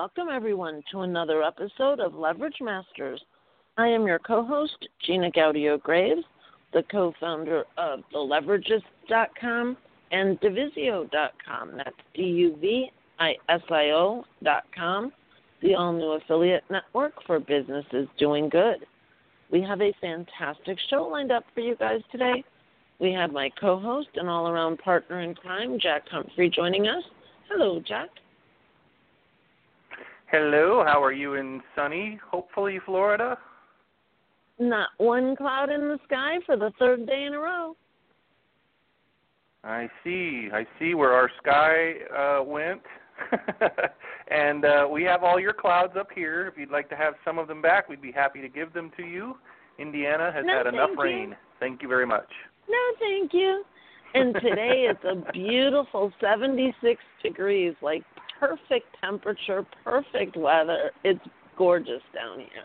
Welcome everyone to another episode of Leverage Masters. I am your co host, Gina Gaudio Graves, the co founder of TheLeveragists.com and Duvisio.com. That's D U V I S I O.com, the all new affiliate network for businesses doing good. We have a fantastic show lined up for you guys today. We have my co host and all around partner in crime, Jack Humphrey, joining us. Hello, Jack. Hello, how are you in sunny, hopefully, Florida? Not one cloud in the sky for the third day in a row. I see. I see where our sky uh, went. and uh, we have all your clouds up here. If you'd like to have some of them back, we'd be happy to give them to you. Indiana has no, had enough thank rain. Thank you very much. No, thank you. And today it's a beautiful 76 degrees, like perfect temperature, perfect weather. It's gorgeous down here.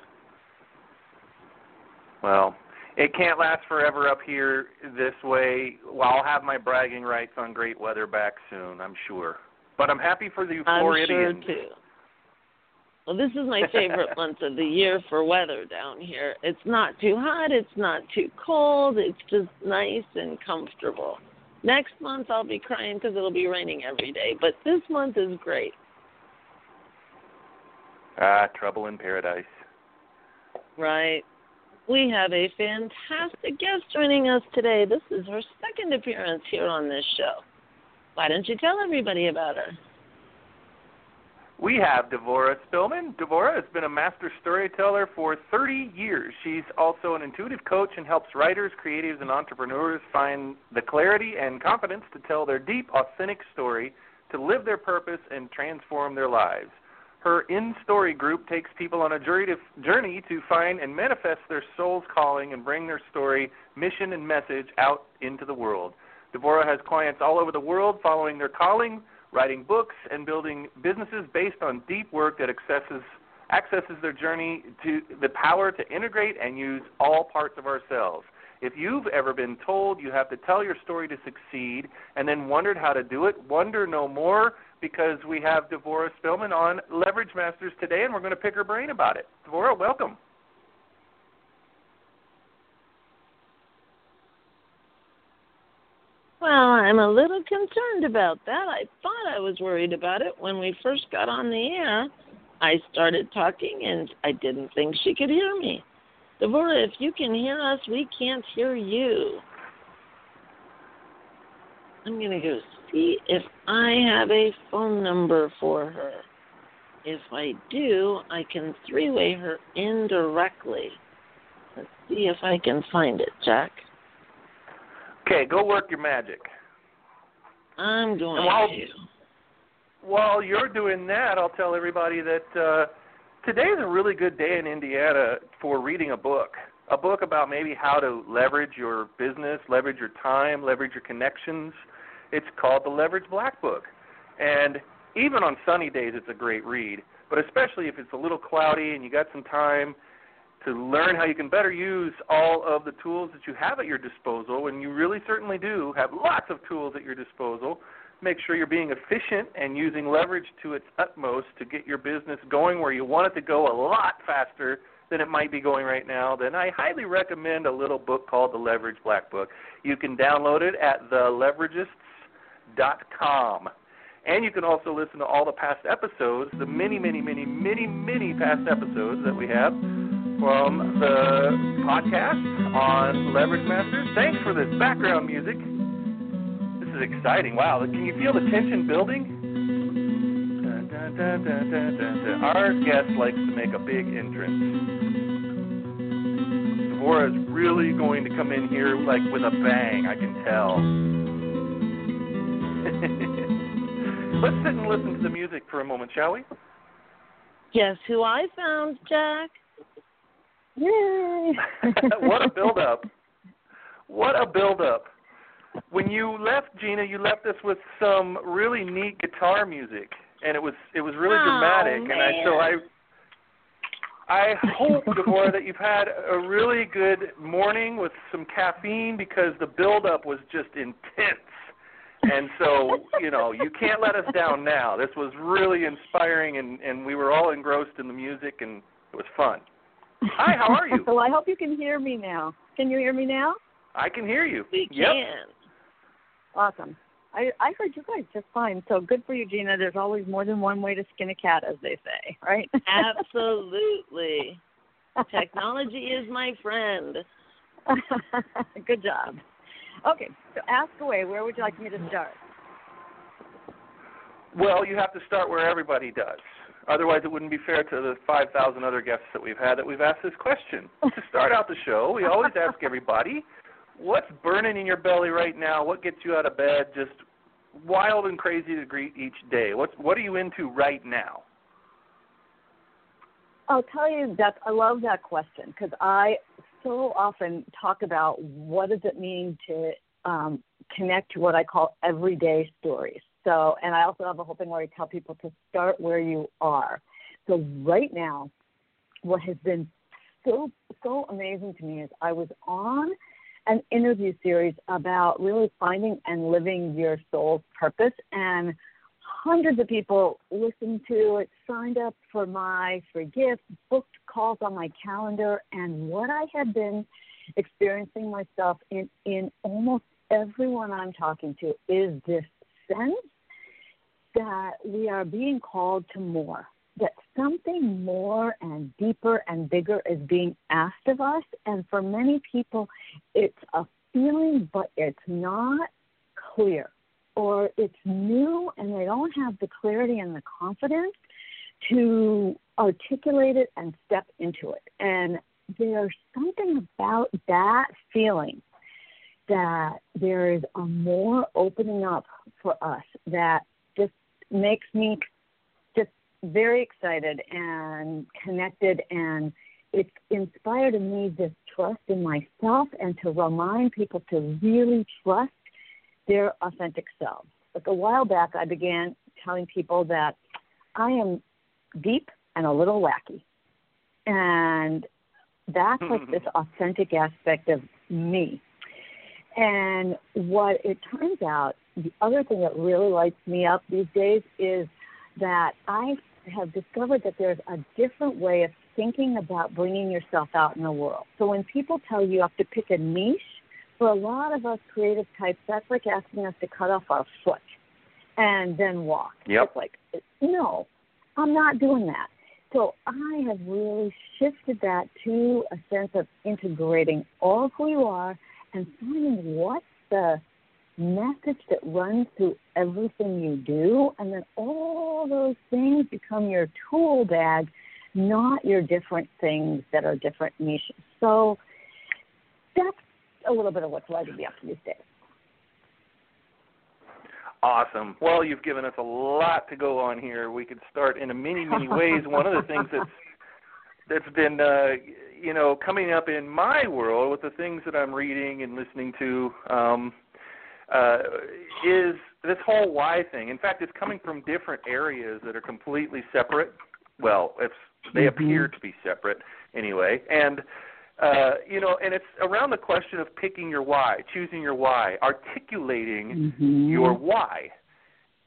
Well, it can't last forever up here this way. Well, I'll have my bragging rights on great weather back soon, I'm sure. But I'm happy for the Floridians. I'm sure too. Well, this is my favorite month of the year for weather down here. It's not too hot, it's not too cold, it's just nice and comfortable. Next month I'll be crying because it'll be raining every day, but this month is great. Ah, trouble in paradise. Right. We have a fantastic guest joining us today. This is her second appearance here on this show. Why don't you tell everybody about her? We have Devorah Spilman. Devorah has been a master storyteller for 30 years. She's also an intuitive coach and helps writers, creatives, and entrepreneurs find the clarity and confidence to tell their deep, authentic story, to live their purpose, and transform their lives. Her In Story group takes people on a journey to find and manifest their soul's calling and bring their story, mission, and message out into the world. Devorah has clients all over the world following their calling writing books, and building businesses based on deep work that accesses accesses their journey to the power to integrate and use all parts of ourselves. If you've ever been told you have to tell your story to succeed and then wondered how to do it, wonder no more because we have Devorah Spilman on Leverage Masters today and we're going to pick her brain about it. Devorah, welcome. Well, I'm a little concerned about that. I thought I was worried about it when we first got on the air. I started talking and I didn't think she could hear me. Devorah, if you can hear us, we can't hear you. I'm going to go see if I have a phone number for her. If I do, I can three way her indirectly. Let's see if I can find it, Jack. Okay, go work your magic. I'm going and while. While you're doing that, I'll tell everybody that uh, today is a really good day in Indiana for reading a book. A book about maybe how to leverage your business, leverage your time, leverage your connections. It's called the Leverage Black Book. And even on sunny days, it's a great read. But especially if it's a little cloudy and you got some time, to learn how you can better use all of the tools that you have at your disposal, and you really certainly do have lots of tools at your disposal. Make sure you're being efficient and using leverage to its utmost to get your business going where you want it to go a lot faster than it might be going right now, then I highly recommend a little book called The Leverage Black Book. You can download it at theleveragists.com. And you can also listen to all the past episodes, the many, many, many, many, many past episodes that we have from the podcast on Leverage Masters. Thanks for this background music. This is exciting. Wow, can you feel the tension building? Our guest likes to make a big entrance. Devorah is really going to come in here like with a bang, I can tell. Let's sit and listen to the music for a moment, shall we? Guess who I found, Jack? Yay! what a build up. What a build up. When you left Gina, you left us with some really neat guitar music and it was it was really oh, dramatic man. and I so I I hope, Deborah, that you've had a really good morning with some caffeine because the build up was just intense. And so, you know, you can't let us down now. This was really inspiring and, and we were all engrossed in the music and it was fun. Hi, how are you? well, I hope you can hear me now. Can you hear me now? I can hear you. We yep. can. Awesome. I I heard you guys just fine. So good for you, Gina. There's always more than one way to skin a cat, as they say, right? Absolutely. Technology is my friend. good job. Okay, so ask away. Where would you like me to start? Well, you have to start where everybody does. Otherwise, it wouldn't be fair to the 5,000 other guests that we've had that we've asked this question. to start out the show, we always ask everybody, what's burning in your belly right now? What gets you out of bed? Just wild and crazy to greet each day. What's what are you into right now? I'll tell you that I love that question because I so often talk about what does it mean to um, connect to what I call everyday stories. So, and I also have a whole thing where I tell people to start where you are. So, right now, what has been so so amazing to me is I was on an interview series about really finding and living your soul's purpose. And hundreds of people listened to it, signed up for my free gift, booked calls on my calendar. And what I have been experiencing myself in, in almost everyone I'm talking to is this sense that we are being called to more that something more and deeper and bigger is being asked of us. And for many people, it's a feeling, but it's not clear, or it's new and they don't have the clarity and the confidence to articulate it and step into it. And there's something about that feeling that there is a more opening up for us that makes me just very excited and connected and it's inspired in me this trust in myself and to remind people to really trust their authentic selves. Like a while back, I began telling people that I am deep and a little wacky. And that's like mm-hmm. this authentic aspect of me. And what it turns out, the other thing that really lights me up these days is that I have discovered that there's a different way of thinking about bringing yourself out in the world. So when people tell you you have to pick a niche, for a lot of us creative types, that's like asking us to cut off our foot and then walk. Yep. It's like, no, I'm not doing that. So I have really shifted that to a sense of integrating all of who you are and finding what's the message that runs through everything you do, and then all those things become your tool bag, not your different things that are different niches. So that's a little bit of what's lighting me up these days. Awesome. Well, you've given us a lot to go on here. We could start in a many, many ways. One of the things that's that's been uh, you know coming up in my world with the things that I'm reading and listening to. Um, uh, is this whole why thing. In fact, it's coming from different areas that are completely separate. Well, it's they mm-hmm. appear to be separate anyway, and uh, you know, and it's around the question of picking your why, choosing your why, articulating mm-hmm. your why,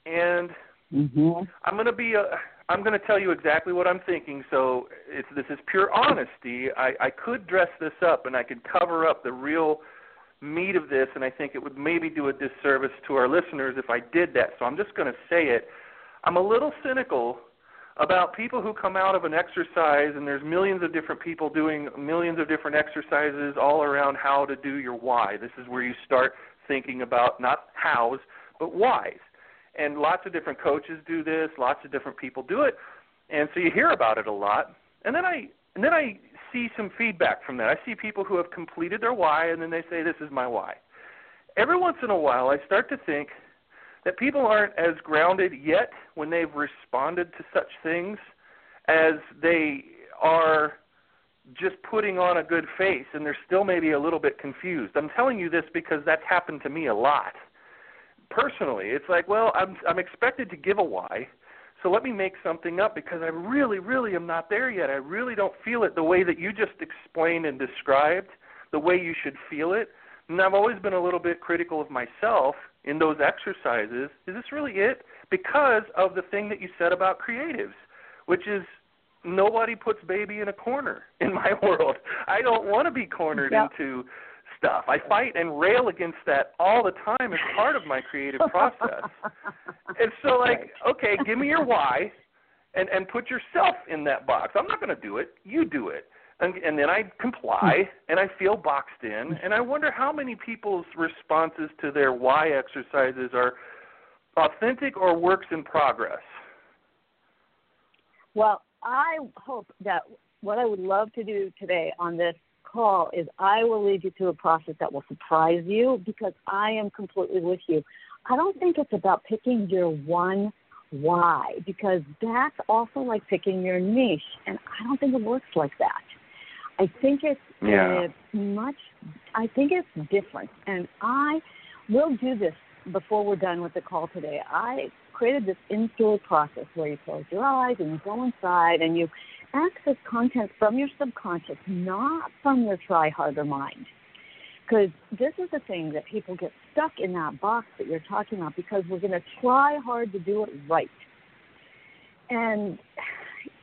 and mm-hmm. I'm going to be a. I'm going to tell you exactly what I'm thinking. So it's this is pure honesty. I, I could dress this up and I could cover up the real meat of this, and I think it would maybe do a disservice to our listeners if I did that. So I'm just going to say it. I'm a little cynical about people who come out of an exercise, and there's millions of different people doing millions of different exercises all around how to do your why. This is where you start thinking about not hows, but whys. And lots of different coaches do this, lots of different people do it, and so you hear about it a lot. And then I and then I see some feedback from that. I see people who have completed their why and then they say, This is my why. Every once in a while, I start to think that people aren't as grounded yet when they've responded to such things as they are just putting on a good face and they're still maybe a little bit confused. I'm telling you this because that's happened to me a lot. Personally, it's like, well, I'm I'm expected to give a why, so let me make something up because I really, really am not there yet. I really don't feel it the way that you just explained and described, the way you should feel it. And I've always been a little bit critical of myself in those exercises. Is this really it? Because of the thing that you said about creatives, which is nobody puts baby in a corner in my world. I don't want to be cornered yep. into stuff. I fight and rail against that all the time as part of my creative process. and so like, okay, give me your why and and put yourself in that box. I'm not going to do it. You do it. And, and then I comply hmm. and I feel boxed in and I wonder how many people's responses to their why exercises are authentic or works in progress. Well, I hope that what I would love to do today on this call is I will lead you through a process that will surprise you because I am completely with you. I don't think it's about picking your one why because that's also like picking your niche and I don't think it works like that. I think it's yeah. uh, much I think it's different and I will do this before we're done with the call today. I created this InStory process where you close your eyes and you go inside and you access content from your subconscious, not from your try harder mind. Because this is the thing that people get stuck in that box that you're talking about because we're going to try hard to do it right. And,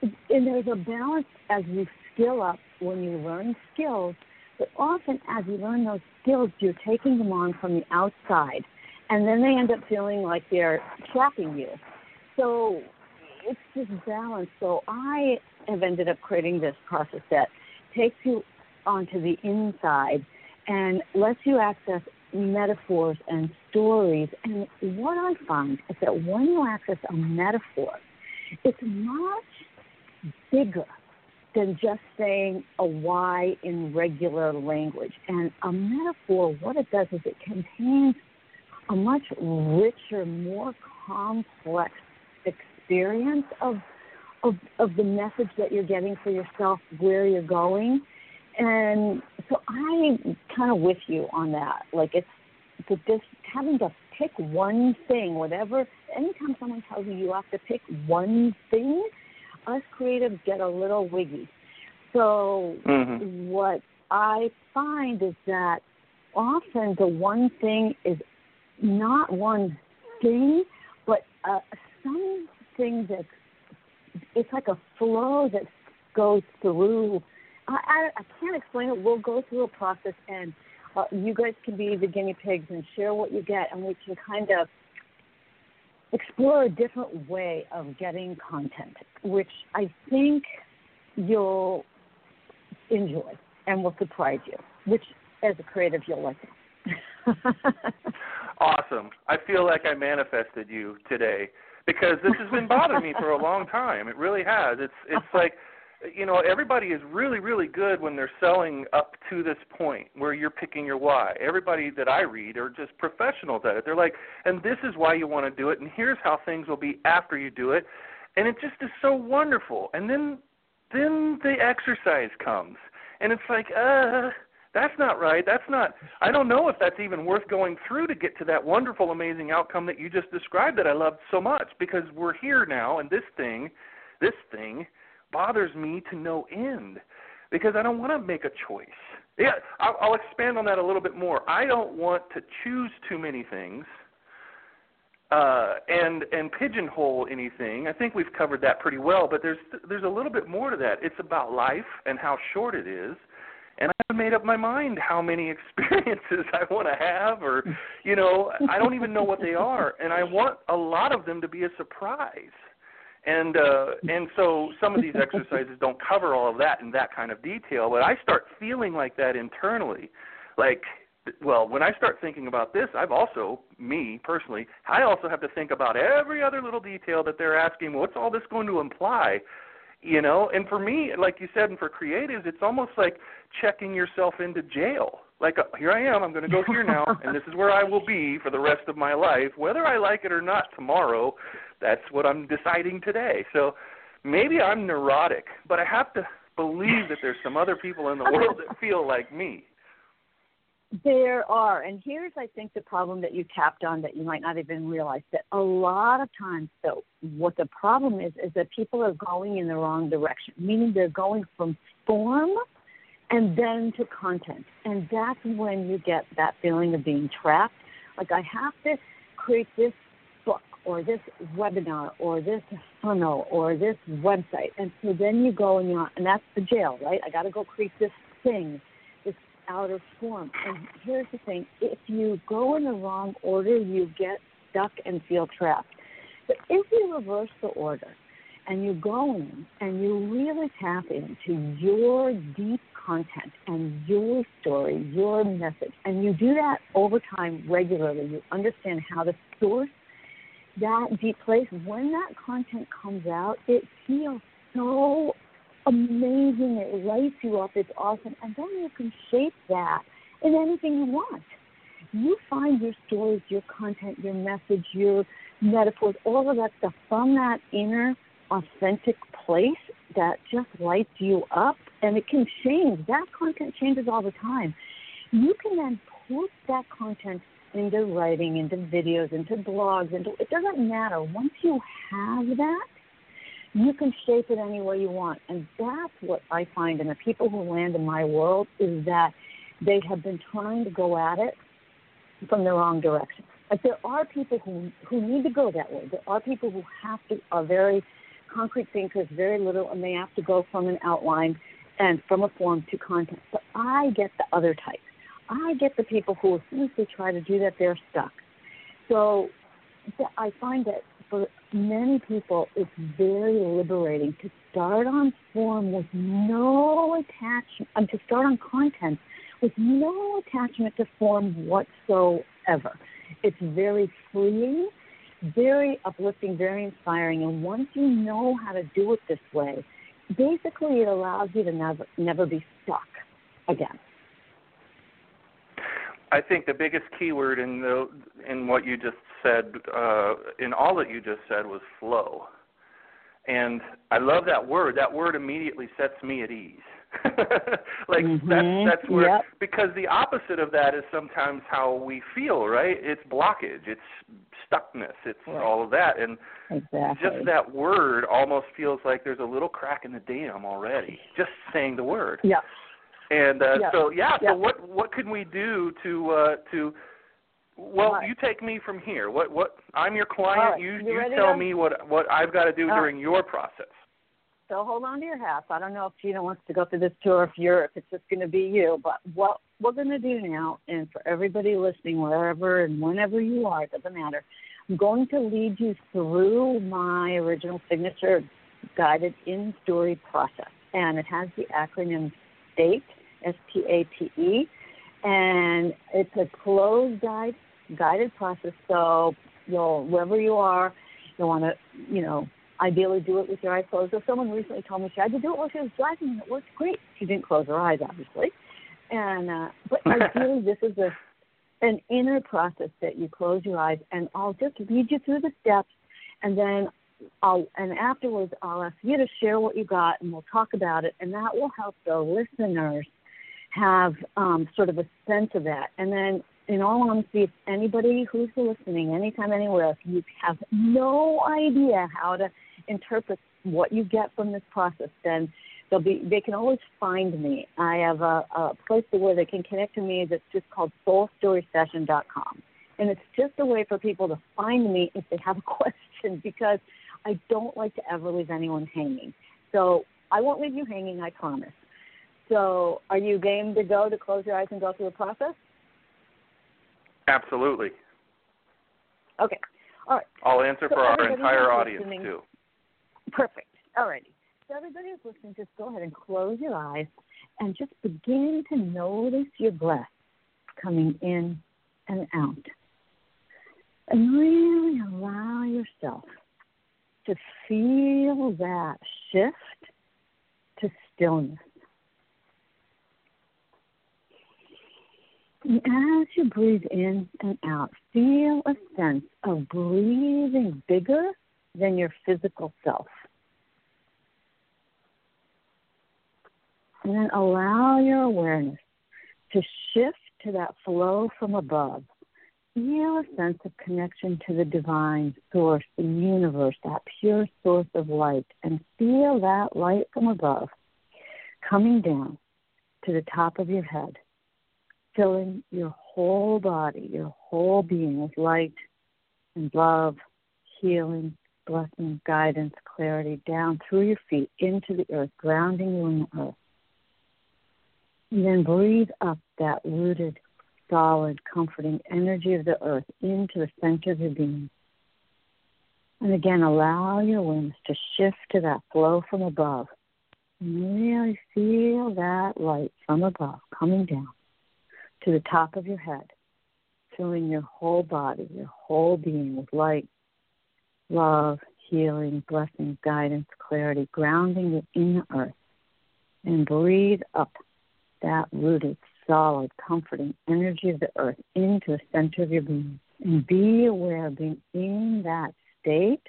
and there's a balance as you skill up when you learn skills, but often as you learn those skills, you're taking them on from the outside. And then they end up feeling like they're trapping you. So it's just balance. So I have ended up creating this process that takes you onto the inside and lets you access metaphors and stories. And what I find is that when you access a metaphor, it's much bigger than just saying a why in regular language. And a metaphor, what it does is it contains a much richer, more complex experience of of of the message that you're getting for yourself, where you're going, and so I'm kind of with you on that. Like it's the just having to pick one thing, whatever. Anytime someone tells you you have to pick one thing, us creatives get a little wiggy. So mm-hmm. what I find is that often the one thing is not one thing, but uh, something that's it's like a flow that goes through. I, I, I can't explain it. We'll go through a process, and uh, you guys can be the guinea pigs and share what you get, and we can kind of explore a different way of getting content, which I think you'll enjoy and will surprise you, which as a creative you'll like. awesome. I feel like I manifested you today because this has been bothering me for a long time. It really has. It's it's like you know everybody is really really good when they're selling up to this point where you're picking your why. Everybody that I read are just professionals at it. They're like, and this is why you want to do it, and here's how things will be after you do it, and it just is so wonderful. And then then the exercise comes, and it's like, uh that's not right. That's not. I don't know if that's even worth going through to get to that wonderful, amazing outcome that you just described that I loved so much. Because we're here now, and this thing, this thing, bothers me to no end. Because I don't want to make a choice. Yeah, I'll, I'll expand on that a little bit more. I don't want to choose too many things. Uh, and and pigeonhole anything. I think we've covered that pretty well, but there's there's a little bit more to that. It's about life and how short it is, and I haven't made up my mind how many experiences I want to have, or you know, I don't even know what they are, and I want a lot of them to be a surprise. And uh, and so some of these exercises don't cover all of that in that kind of detail, but I start feeling like that internally, like. Well, when I start thinking about this, I've also, me personally, I also have to think about every other little detail that they're asking. What's all this going to imply? You know and for me like you said and for creatives it's almost like checking yourself into jail like uh, here I am, I'm going to go here now, and this is where I will be for the rest of my life, whether I like it or not tomorrow. That's what I'm deciding today. So maybe I'm neurotic, but I have to believe that there's some other people in the world that feel like me. There are, and here's I think the problem that you tapped on that you might not even realize that a lot of times though what the problem is is that people are going in the wrong direction, meaning they're going from form and then to content. And that's when you get that feeling of being trapped. Like I have to create this book or this webinar or this funnel or this website. And so then you go and you and that's the jail, right? I gotta go create this thing out of form. And here's the thing if you go in the wrong order, you get stuck and feel trapped. But if you reverse the order and you go in and you really tap into your deep content and your story, your message, and you do that over time regularly, you understand how to source that deep place. When that content comes out, it feels so amazing. It lights you up. It's awesome. And then you can shape that in anything you want. You find your stories, your content, your message, your metaphors, all of that stuff from that inner, authentic place that just lights you up. And it can change. That content changes all the time. You can then put that content into writing, into videos, into blogs, into it doesn't matter. Once you have that, you can shape it any way you want. And that's what I find in the people who land in my world is that they have been trying to go at it from the wrong direction. Like there are people who who need to go that way. There are people who have to are very concrete thinkers, very little, and they have to go from an outline and from a form to content. But I get the other type. I get the people who, as soon as they try to do that, they're stuck. So I find that for many people, it's very liberating to start on form with no attachment, and to start on content with no attachment to form whatsoever. It's very freeing, very uplifting, very inspiring, and once you know how to do it this way, basically it allows you to never never be stuck again. I think the biggest keyword in the in what you just said, uh, in all that you just said, was flow. And I love that word. That word immediately sets me at ease. like mm-hmm. that's that's where yep. because the opposite of that is sometimes how we feel, right? It's blockage, it's stuckness, it's right. all of that, and exactly. just that word almost feels like there's a little crack in the dam already. Just saying the word. Yeah. And uh, yeah. so yeah, yeah. so what what can we do to uh, to well, you take me from here. What what I'm your client. Right. You you, you tell to... me what what I've got to do All during your process. So hold on to your hats. I don't know if Gina wants to go through this tour, if you're if it's just going to be you. But what we're going to do now, and for everybody listening, wherever and whenever you are, it doesn't matter. I'm going to lead you through my original signature guided in story process, and it has the acronym STATE, S T A T E, and it's a closed guide guided process. So you'll wherever you are, you'll want to you know ideally do it with your eyes closed. So someone recently told me she had to do it while she was driving, and it worked great. She didn't close her eyes, obviously. And uh, but ideally, this is a an inner process that you close your eyes, and I'll just lead you through the steps, and then I'll and afterwards I'll ask you to share what you got, and we'll talk about it, and that will help the listeners have um, sort of a sense of that, and then in all honesty, if anybody who's listening, anytime, anywhere, if you have no idea how to interpret what you get from this process, then they'll be they can always find me. I have a, a place where they can connect to me that's just called soulstorysession.com. And it's just a way for people to find me if they have a question because I don't like to ever leave anyone hanging. So I won't leave you hanging, I promise. So are you game to go to close your eyes and go through the process? Absolutely. Okay. All right. I'll answer so for our entire audience too. Perfect. All righty. So everybody who's listening, just go ahead and close your eyes and just begin to notice your breath coming in and out. And really allow yourself to feel that shift to stillness. And as you breathe in and out, feel a sense of breathing bigger than your physical self. And then allow your awareness to shift to that flow from above. Feel a sense of connection to the divine source, the universe, that pure source of light, and feel that light from above coming down to the top of your head filling your whole body, your whole being with light and love, healing, blessing, guidance, clarity down through your feet into the earth, grounding you in the earth. And then breathe up that rooted, solid, comforting energy of the earth into the center of your being. And again, allow your wings to shift to that flow from above. And really feel that light from above coming down to the top of your head, filling your whole body, your whole being with light, love, healing, blessing, guidance, clarity, grounding you in the earth. And breathe up that rooted, solid, comforting energy of the earth into the center of your being. And be aware of being in that state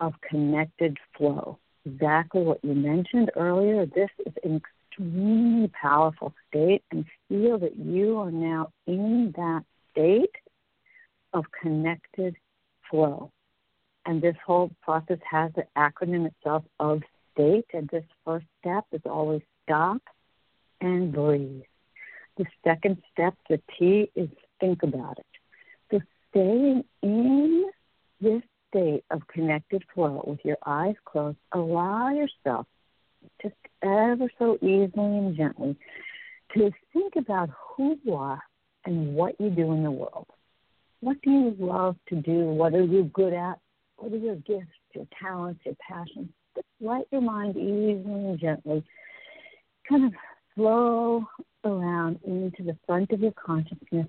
of connected flow. Exactly what you mentioned earlier. This is an extremely powerful state and feel that you are now in that state of connected flow. And this whole process has the acronym itself of state. And this first step is always stop and breathe. The second step, the T, is think about it. So staying in this state of connected flow with your eyes closed, allow yourself just ever so easily and gently to think about who you are and what you do in the world. What do you love to do? What are you good at? What are your gifts, your talents, your passions? Just let your mind easily and gently kind of flow around into the front of your consciousness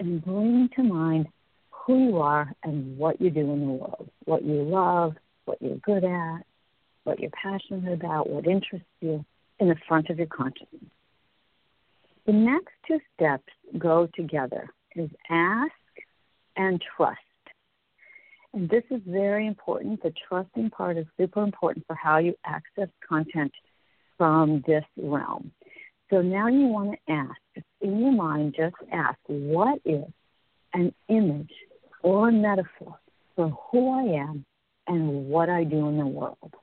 and bring to mind who you are and what you do in the world, what you love, what you're good at, what you're passionate about, what interests you in the front of your consciousness. The next two steps go together is ask and trust. And this is very important. The trusting part is super important for how you access content from this realm. So now you want to ask, in your mind, just ask, what is an image or a metaphor for who I am and what I do in the world?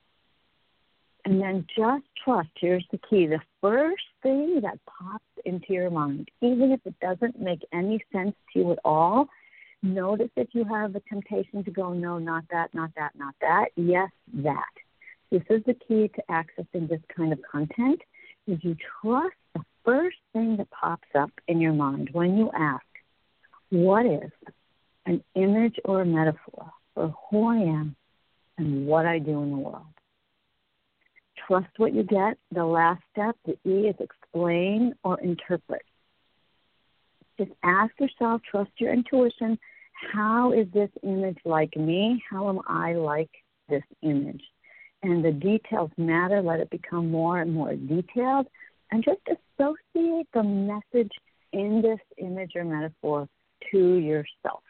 And then just trust. Here's the key the first thing that pops into your mind, even if it doesn't make any sense to you at all, notice if you have a temptation to go, no, not that, not that, not that. Yes, that. This is the key to accessing this kind of content is you trust the first thing that pops up in your mind when you ask, what is an image or a metaphor for who I am and what I do in the world? Trust what you get. The last step, the E, is explain or interpret. Just ask yourself, trust your intuition. How is this image like me? How am I like this image? And the details matter. Let it become more and more detailed. And just associate the message in this image or metaphor to yourself.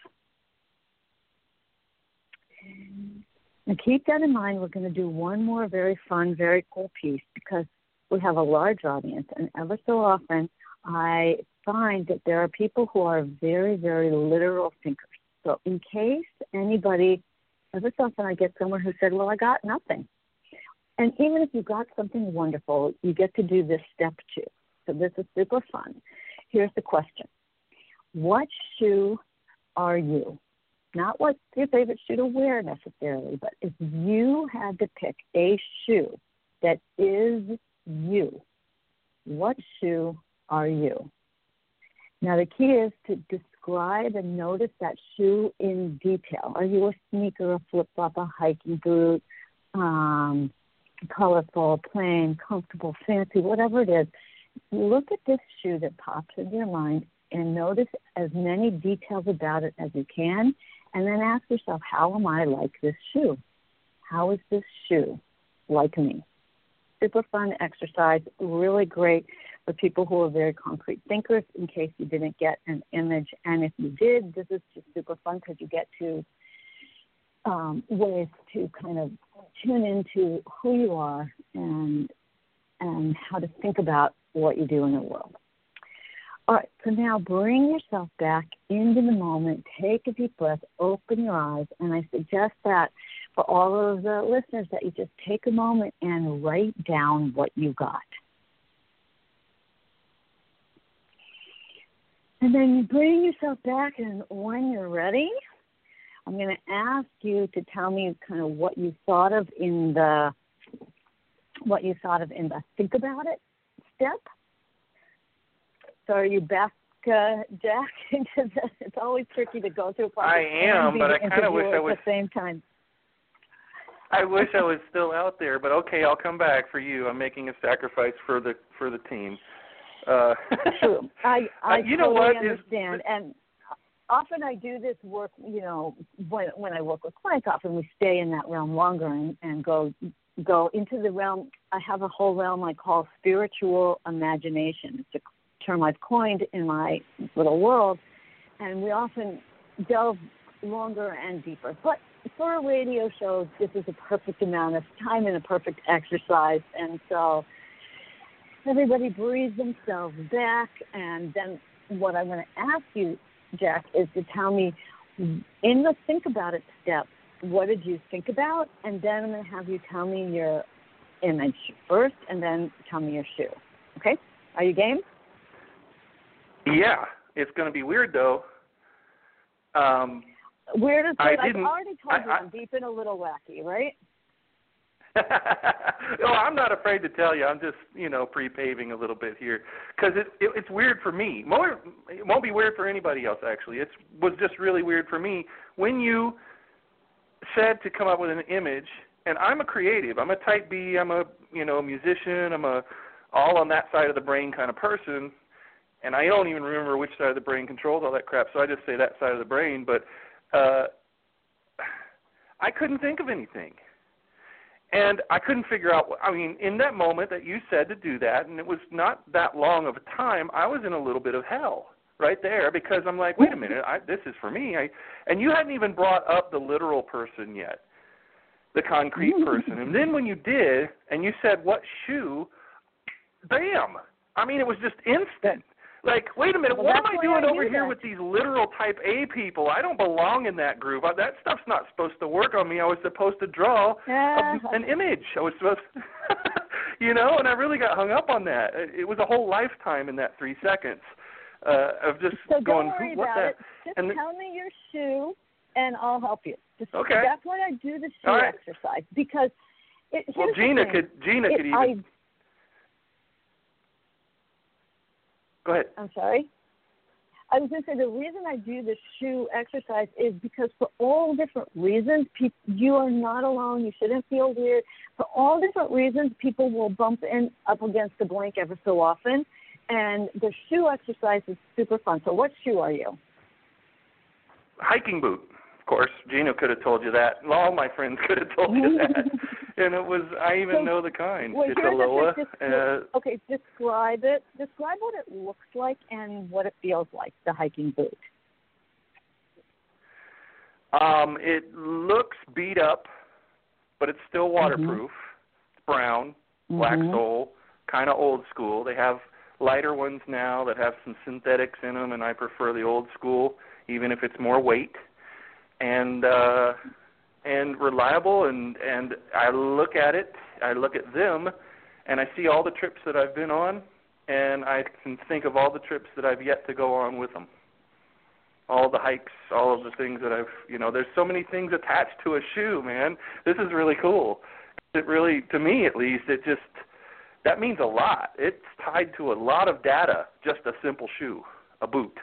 And keep that in mind. We're going to do one more very fun, very cool piece because we have a large audience, and ever so often I find that there are people who are very, very literal thinkers. So, in case anybody, ever so often I get someone who said, Well, I got nothing. And even if you got something wonderful, you get to do this step two. So, this is super fun. Here's the question What shoe are you? Not what's your favorite shoe to wear necessarily, but if you had to pick a shoe that is you, what shoe are you? Now, the key is to describe and notice that shoe in detail. Are you a sneaker, a flip flop, a hiking boot, um, colorful, plain, comfortable, fancy, whatever it is? Look at this shoe that pops into your mind and notice as many details about it as you can and then ask yourself, how am I like this shoe? How is this shoe like me? super fun exercise, really great for people who are very concrete thinkers in case you didn't get an image. And if you did, this is just super fun because you get to um, ways to kind of tune into who you are and and how to think about what you do in the world. All right, so now bring yourself back into the moment. Take a deep breath, open your eyes, and I suggest that for all of the listeners that you just take a moment and write down what you got. And then you bring yourself back, and when you're ready, I'm going to ask you to tell me kind of what you thought of in the what you thought of in the think about it step. So are you back, uh, Jack? it's always tricky to go through. I am, but I kind of wish I was at the same time. I wish I was still out there, but okay, I'll come back for you. I'm making a sacrifice for the for the team. Uh, True. I I you totally know what understand, is, and often I do this work. You know, when when I work with clients, often we stay in that realm longer and, and go go into the realm. I have a whole realm I call spiritual imagination. It's a term I've coined in my little world, and we often delve longer and deeper. But for a radio show, this is a perfect amount of time and a perfect exercise, and so everybody breathe themselves back. And then what I'm going to ask you, Jack, is to tell me in the think about it step what did you think about? And then I'm going to have you tell me your image first and then tell me your shoe. Okay? Are you game? Yeah. It's going to be weird, though. Um, Weird is I good. I've already told you I- I- I'm deep and a little wacky, right? well, I'm not afraid to tell you. I'm just, you know, pre-paving a little bit here because it, it it's weird for me. More, it won't be weird for anybody else. Actually, it was just really weird for me when you said to come up with an image. And I'm a creative. I'm a type B. I'm a, you know, musician. I'm a all on that side of the brain kind of person. And I don't even remember which side of the brain controls all that crap. So I just say that side of the brain. But uh, I couldn't think of anything. And I couldn't figure out. I mean, in that moment that you said to do that, and it was not that long of a time, I was in a little bit of hell right there because I'm like, wait a minute, I, this is for me. I, and you hadn't even brought up the literal person yet, the concrete person. And then when you did, and you said what shoe, bam! I mean, it was just instant. Like, wait a minute, Well, what am I doing I over here that. with these literal type A people? I don't belong in that group. That stuff's not supposed to work on me. I was supposed to draw a, an image. I was supposed, you know, and I really got hung up on that. It, was a whole lifetime in that three seconds uh, of just So going, don't worry "Who- what about the? it. Just and tell me your shoe, and I'll help you. Just, Okay. That's why I do the shoe right. exercise because. It, Well, Gina could Gina It- could even go ahead. I'm sorry. I was going to say the reason I do the shoe exercise is because for all different reasons, peop you are not alone. You shouldn't feel weird. For all different reasons, people will bump in up against the blank ever so often, and the shoe exercise is super fun. So, what shoe are you? hiking boot. Of course, Gina could have told you that. All my friends could have told you that. And it was I even So, know the kind. well, it's a Lowa. Uh, Okay, describe it. Describe what it looks like and what it feels like. The hiking boot. um, it looks beat up, but it's still waterproof. It's brown, black Mhm. sole, kind of old school. They have lighter ones now that have some synthetics in them, and I prefer the old school, even if it's more weight. And uh, and reliable, and and I look at it, I look at them, and I see all the trips that I've been on, and I can think of all the trips that I've yet to go on with them. All the hikes, all of the things that I've, you know, there's so many things attached to a shoe, man. This is really cool. It really, to me at least, it just that means a lot. It's tied to a lot of data. Just a simple shoe, a boot.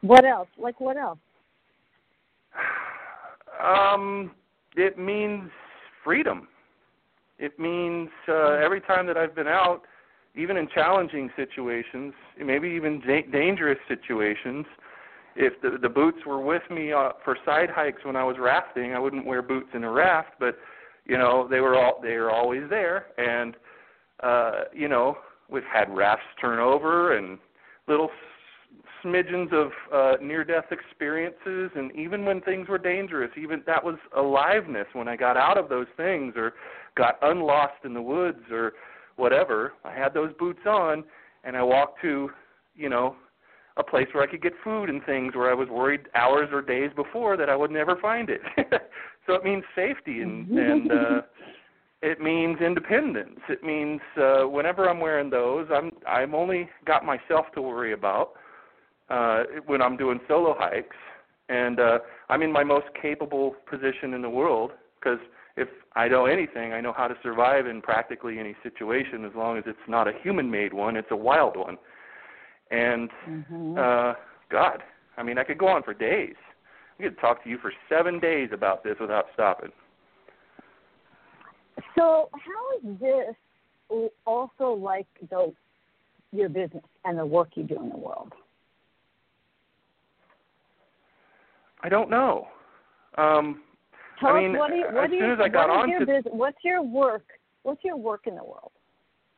What else? Like what else? Um, it means freedom. It means uh, every time that I've been out, even in challenging situations, maybe even da- dangerous situations, if the the boots were with me uh, for side hikes when I was rafting, I wouldn't wear boots in a raft, but you know they were all they were always there, and uh, you know, we've had rafts turn over and little smidgens of uh, near-death experiences, and even when things were dangerous, even that was aliveness when I got out of those things or got unlost in the woods or whatever. I had those boots on, and I walked to, you know, a place where I could get food and things where I was worried hours or days before that I would never find it. so it means safety and and uh it means independence. It means uh whenever I'm wearing those, I'm I'm only got myself to worry about uh when I'm doing solo hikes and uh I'm in my most capable position in the world because if I know anything, I know how to survive in practically any situation as long as it's not a human-made one, it's a wild one. And mm-hmm. uh God, I mean, I could go on for days. I could talk to you for 7 days about this without stopping. So, how is this also like the your business and the work you do in the world? I don't know. Um Tell I mean, us what do you, what as do you, soon as I got on your to- business, what's your work? What's your work in the world?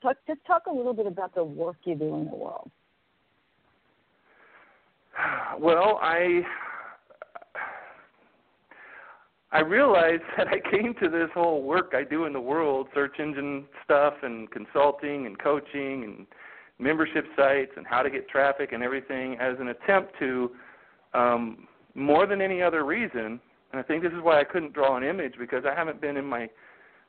Talk, just talk a little bit about the work you do in the world. Well, I I realized that I came to this whole work I do in the world, search engine stuff and consulting and coaching and membership sites and how to get traffic and everything as an attempt to um more than any other reason, and I think this is why I couldn't draw an image because I haven't been in my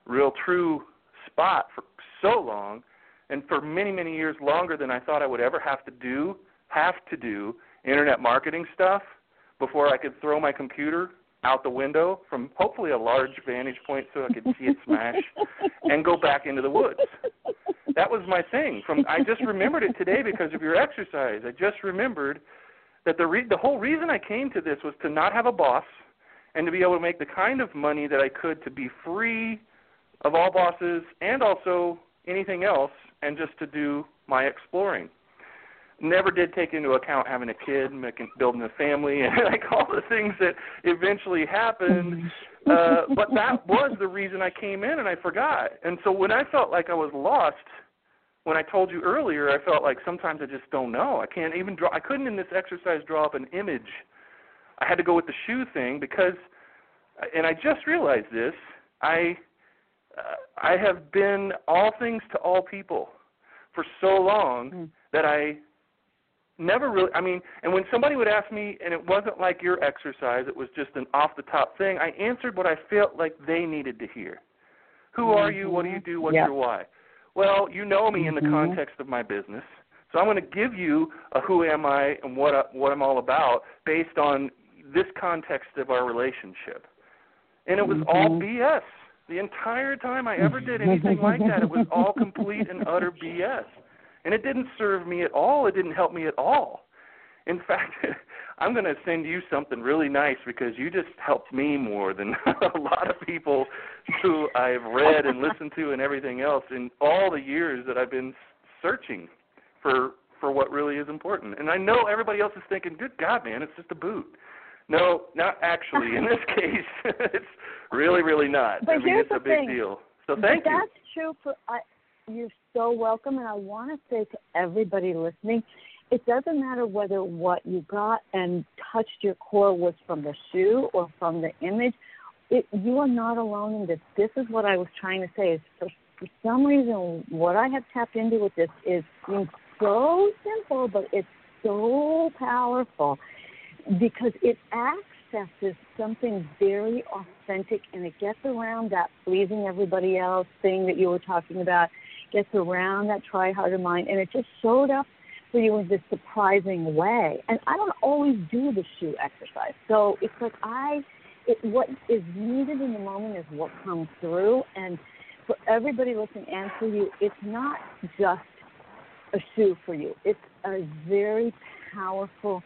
real true spot for so long and for many many years longer than I thought I would ever have to do have to do internet marketing stuff before I could throw my computer out the window from hopefully a large vantage point so I could see it smash and go back into the woods. That was my thing. From I just remembered it today because of your exercise. I just remembered that the re- the whole reason I came to this was to not have a boss and to be able to make the kind of money that I could to be free of all bosses and also anything else and just to do my exploring never did take into account having a kid, making, building a family, and like all the things that eventually happened. Uh, but that was the reason I came in, and I forgot. And so when I felt like I was lost, when I told you earlier, I felt like sometimes I just don't know. I can't even draw. I couldn't in this exercise draw up an image. I had to go with the shoe thing because, and I just realized this. I uh, I have been all things to all people for so long Mm. that I never really i mean and when somebody would ask me and it wasn't like your exercise it was just an off the top thing i answered what i felt like they needed to hear who are you what do you do what's Yeah. your why well you know me in the Mhm. context of my business so i'm going to give you a who am i and what I, what i'm all about based on this context of our relationship and it was all Mhm. bs the entire time i ever did anything like that it was all complete and utter bs and it didn't serve me at all. It didn't help me at all. In fact, I'm going to send you something really nice because you just helped me more than a lot of people who I've read and listened to and everything else in all the years that I've been searching for for what really is important. And I know everybody else is thinking, "Good God, man, it's just a boot." No, not actually. In this case, it's really, really not. But I mean, here's it's a big thing. deal. So thank but you. That's true for I, you're so welcome, and I want to say to everybody listening, it doesn't matter whether what you got and touched your core was from the shoe or from the image. It, you are not alone in this. This is what I was trying to say. Is for, for some reason, what I have tapped into with this is so simple, but it's so powerful because it accesses something very authentic and it gets around that pleasing everybody else thing that you were talking about, gets around that try harder mind, and it just showed up for you in this surprising way. And I don't always do the shoe exercise, so it's like I, it what is needed in the moment is what comes through, and for everybody listening and for you, it's not just a shoe for you. It's a very powerful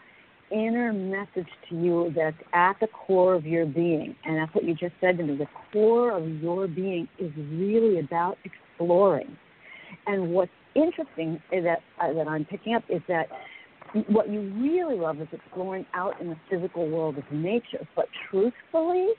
inner message to you that's at the core of your being. And that's what you just said to me. The core of your being is really about exploring. And what's interesting that uh, that I'm picking up is that what you really love is exploring out in the physical world of nature. But truthfully,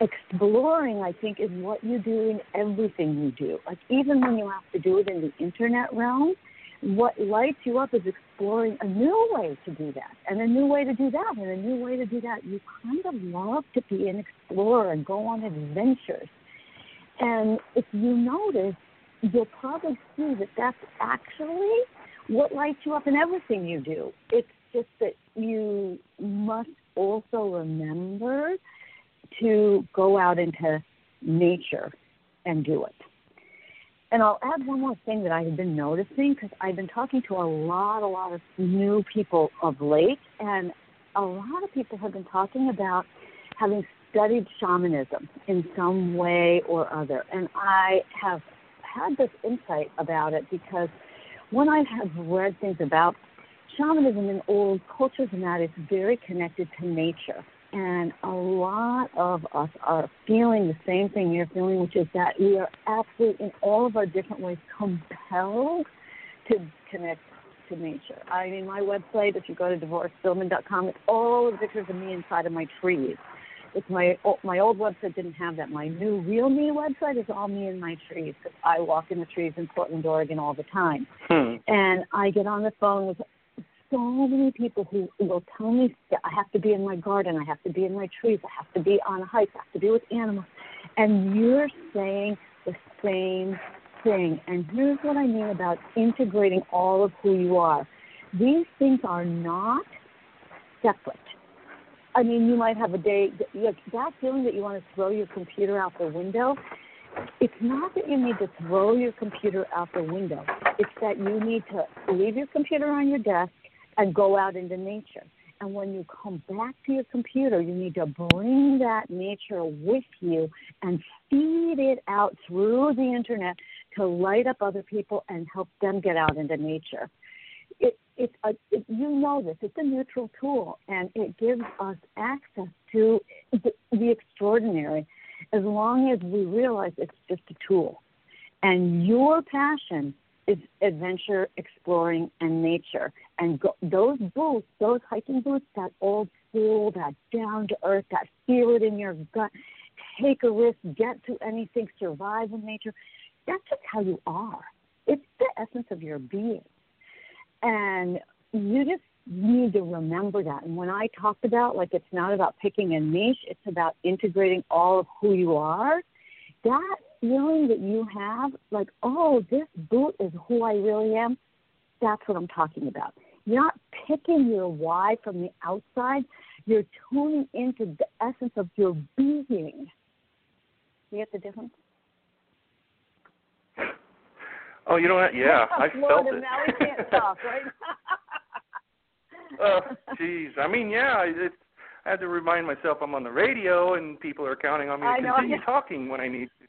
exploring, I think, is what you do in everything you do. Like even when you have to do it in the internet realm, what lights you up is exploring a new way to do that, and a new way to do that, and a new way to do that. You kind of love to be an explorer and go on adventures. And if you notice, you'll probably see that that's actually what lights you up in everything you do. It's just that you must also remember to go out into nature and do it. And I'll add one more thing that I have been noticing because I've been talking to a lot, a lot of new people of late, and a lot of people have been talking about having studied shamanism in some way or other. And I have had this insight about it because when I have read things about shamanism in old cultures and that, it's very connected to nature. And a lot of us are feeling the same thing you're feeling, which is that we are absolutely, in all of our different ways, compelled to connect to nature. I mean, my website, if you go to devorahspilman.com, it's all the pictures of me inside of my trees. It's my my old website didn't have that. My new Real Me website is all me and my trees. Because I walk in the trees in Portland, Oregon, all the time, Hmm. and I get on the phone with so many people who will tell me I have to be in my garden, I have to be in my trees, I have to be on a hike, I have to be with animals. And you're saying the same thing. And here's what I mean about integrating all of who you are. These things are not separate. I mean, you might have a day, that feeling that you want to throw your computer out the window, it's not that you need to throw your computer out the window. It's that you need to leave your computer on your desk and go out into nature. And when you come back to your computer, you need to bring that nature with you and feed it out through the internet to light up other people and help them get out into nature. It, it, uh, it, you know this. It's a neutral tool, and it gives us access to the, the extraordinary, as long as we realize it's just a tool. And your passion is adventure, exploring, and nature. And go, those boots, those hiking boots, that old school, that down to earth, that feel it in your gut, take a risk, get to anything, survive in nature. That's just how you are. It's the essence of your being. And you just need to remember that. And when I talked about, like, it's not about picking a niche, it's about integrating all of who you are, that feeling that you have, like, oh, this boot is who I really am, that's what I'm talking about. You're not picking your why from the outside, you're tuning into the essence of your being. You get the difference? Oh, you know what? Yeah, I felt it. Now we can't talk, right? oh, jeez. I mean, yeah, it's. I had to remind myself I'm on the radio and people are counting on me to know, continue talking when I need to.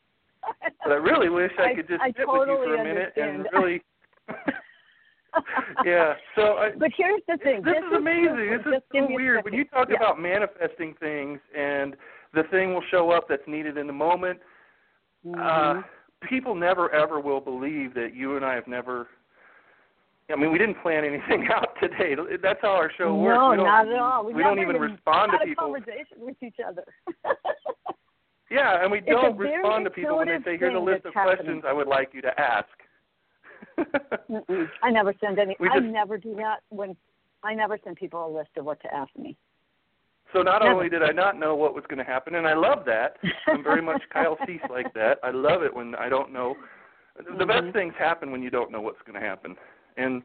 But I really wish I, I- could just I sit totally with you for a minute understand. and really. yeah. So I, But here's the thing. this is amazing. Just This is so weird. When you talk Yeah. about manifesting things and the thing will show up that's needed in the moment, uh, Mhm. People never ever will believe that you and I have never. I mean, we didn't plan anything out today. That's how our show works. no, we don't, not at all. We, we don't even respond had to a people. conversation with each other. Yeah, and we don't respond to people when they say, "Here's a list of questions. I would like you to ask." I never send any. We I never do that. When I never send people a list of what to ask me. So not only did I not know what was going to happen, and I love that. I'm very much Kyle Cease like that. I love it when I don't know. The best Mhm. things happen when you don't know what's going to happen. And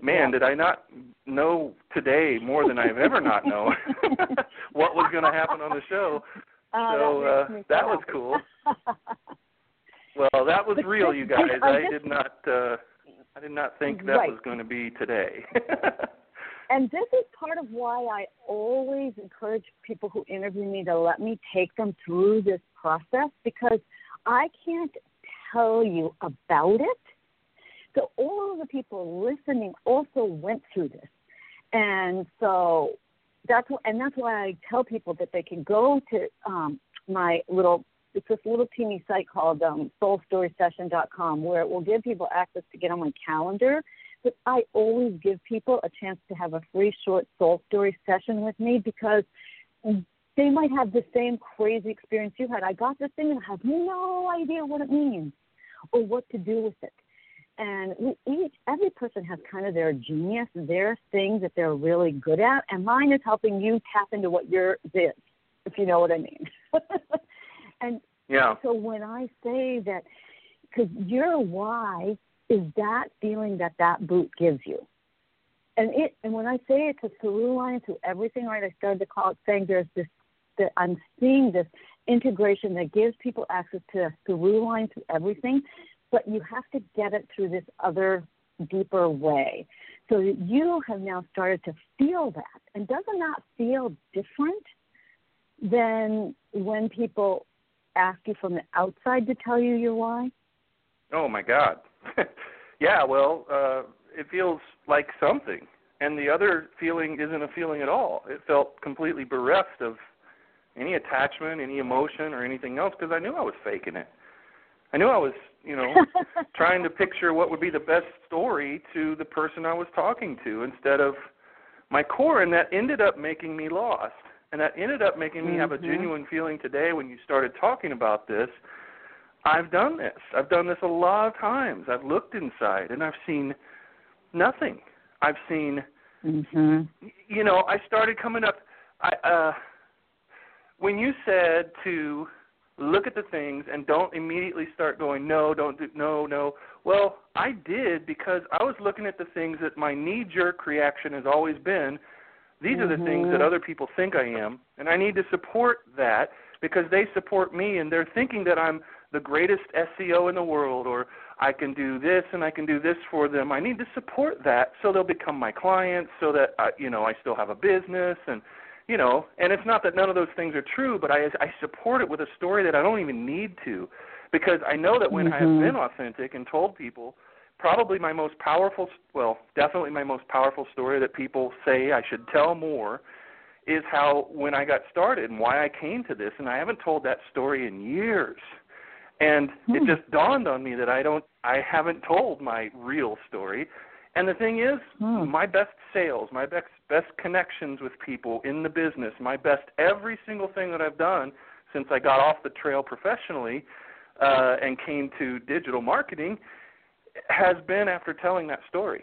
man, Yeah. did I not know today more than I've ever not known what was going to happen on the show. Oh, so, that, uh, makes me so that was cool. Well, that was real, you guys. I I did not. uh I did not think that Right. was going to be today. And this is part of why I always encourage people who interview me to let me take them through this process because I can't tell you about it. So all of the people listening also went through this. And so that's wh- and that's why I tell people that they can go to um, my little it's this little teeny site called um, soulstorysession.com where it will give people access to get on my calendar but I always give people a chance to have a free short soul story session with me because they might have the same crazy experience you had. I got this thing and I have no idea what it means or what to do with it. And we each, every person has kind of their genius, their thing that they're really good at, and mine is helping you tap into what yours is, if you know what I mean. and yeah. so when I say that, because your why is that feeling that that boot gives you. And it and when I say it's a through line through everything, right? I started to call it saying there's this that I'm seeing this integration that gives people access to a through line through everything, but you have to get it through this other deeper way. So you have now started to feel that. And doesn't that feel different than when people ask you from the outside to tell you your why? Oh my God. yeah, well, uh, it feels like something. And the other feeling isn't a feeling at all. It felt completely bereft of any attachment, any emotion, or anything else because I knew I was faking it. I knew I was, you know, trying to picture what would be the best story to the person I was talking to instead of my core, and that ended up making me lost. And that ended up making me mm-hmm. have a mm-hmm. genuine feeling today when you started talking about this. I've done this. I've done this a lot of times. I've looked inside and I've seen nothing. I've seen, mm-hmm. you know, I started coming up. I uh, when you said to look at the things and don't immediately start going no don't do no no well i did because i was looking at the things that my knee jerk reaction has always been these mm-hmm. are the things that Mm-hmm. other people think i am and i need to support that because they support me and they're thinking that i'm the greatest seo in the world or i can do this and i can do this for them i need to support that so they'll become my clients so that I, you know i still have a business and you know, and it's not that none of those things are true, but I I support it with a story that I don't even need to, because I know that when mm-hmm. I have been authentic and told people, probably my most powerful, well, definitely my most powerful story that people say I should tell more, is how when I got started and why I came to this, and I haven't told that story in years, and hmm. it just dawned on me that I don't, I haven't told my real story, and the thing is, hmm. my best sales, my best best connections with people in the business, my best every single thing that I've done since I got off the trail professionally uh, and came to digital marketing has been after telling that story.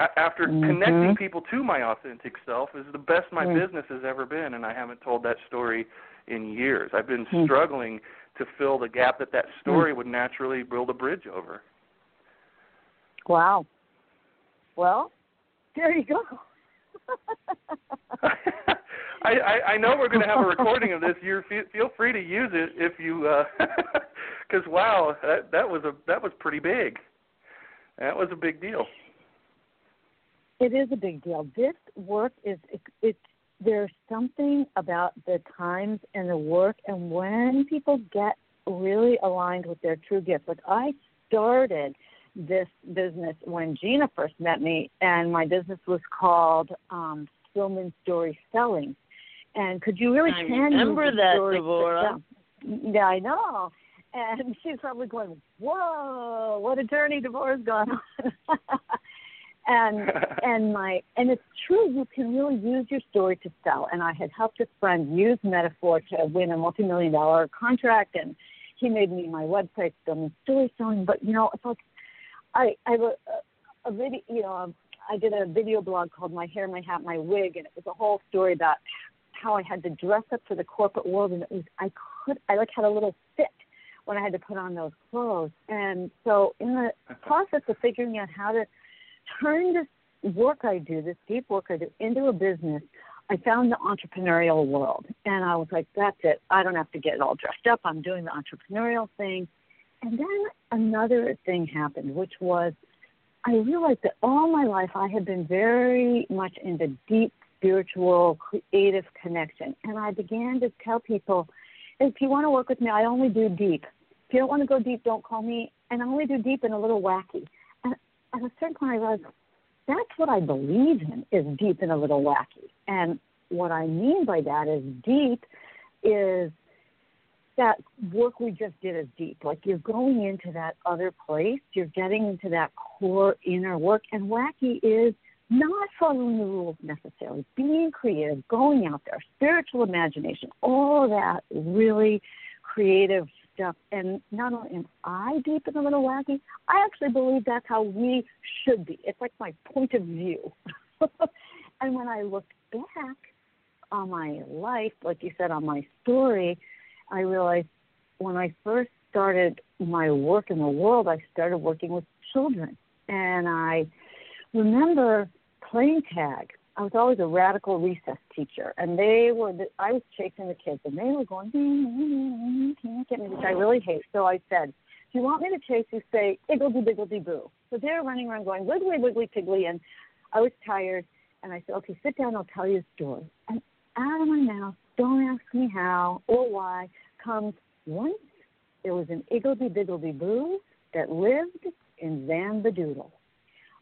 A- after mm-hmm. connecting people to my authentic self is the best my mm business has ever been, and I haven't told that story in years. I've been mm struggling to fill the gap that that story would naturally build a bridge over. Wow. Well, there you go. I, I I know we're going to have a recording of this. You feel, feel free to use it if you, because uh, wow, that that was a that was pretty big. That was a big deal. It is a big deal. This work is it, it's there's something about the times and the work and when people get really aligned with their true gift. Like I started this business when Gina first met me, and my business was called um, Spilman Story Selling. And could you really I remember that, Devorah. Yeah, I know. And she's probably going, "Whoa, what a journey Devorah's gone on." and and my and it's true. You can really use your story to sell. And I had helped a friend use metaphor to win a multi-million dollar contract, and he made me my website, Spilman Story Selling. But you know, it's like I I have a, a video. You know, um, I did a video blog called "My Hair, My Hat, My Wig," and it was a whole story about how I had to dress up for the corporate world, and it was I could I like had a little fit when I had to put on those clothes, and so in the process of figuring out how to turn this work I do, this deep work I do, into a business. I found the entrepreneurial world, and I was like, "That's it. I don't have to get all dressed up. I'm doing the entrepreneurial thing." And then another thing happened, which was I realized that all my life I had been very much into deep spiritual, creative connection. And I began to tell people, if you want to work with me, I only do deep. If you don't want to go deep, don't call me. And I only do deep and a little wacky. At a certain point, I realized that's what I believe in is deep and a little wacky. And what I mean by that is deep is that work we just did is deep. Like you're going into that other place, you're getting into that core inner work. And wacky is not following the rules necessarily, being creative, going out there, spiritual imagination, all of that really creative stuff. And not only am I deep and a little wacky, I actually believe that's how we should be. It's like my point of view. and when I look back on my life, like you said, on my story, I realized when I first started my work in the world, I started working with children. And I remember playing tag. I was always a radical recess teacher, and they were. I was chasing the kids, and they were going, "Can't get me," which I really hate. So I said, "If you want me to chase you, say iggledy biggledy boo." So they're running around going wiggly wiggly piggly, and I was tired, and I said, "Okay, sit down. I'll tell you a story." And out of my mouth, don't ask me how or why, comes once there was an iggledy biggledy boo that lived in Zambadoodle.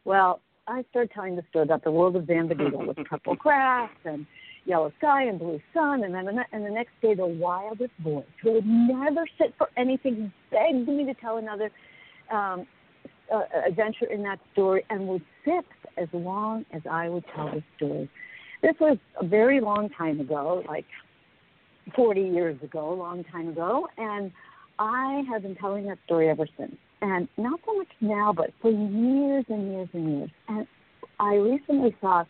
Well, I started telling the story about the world of Zambadoodle with purple grass and yellow sky and blue sun, and then and the next day the wildest boy who would never sit for anything. Begged me to tell another um, uh, adventure in that story and would sit as long as I would tell the story. This was a very long time ago, like 40 years ago, a long time ago, and I have been telling that story ever since and not so much now, but for years and years and years. And I recently thought,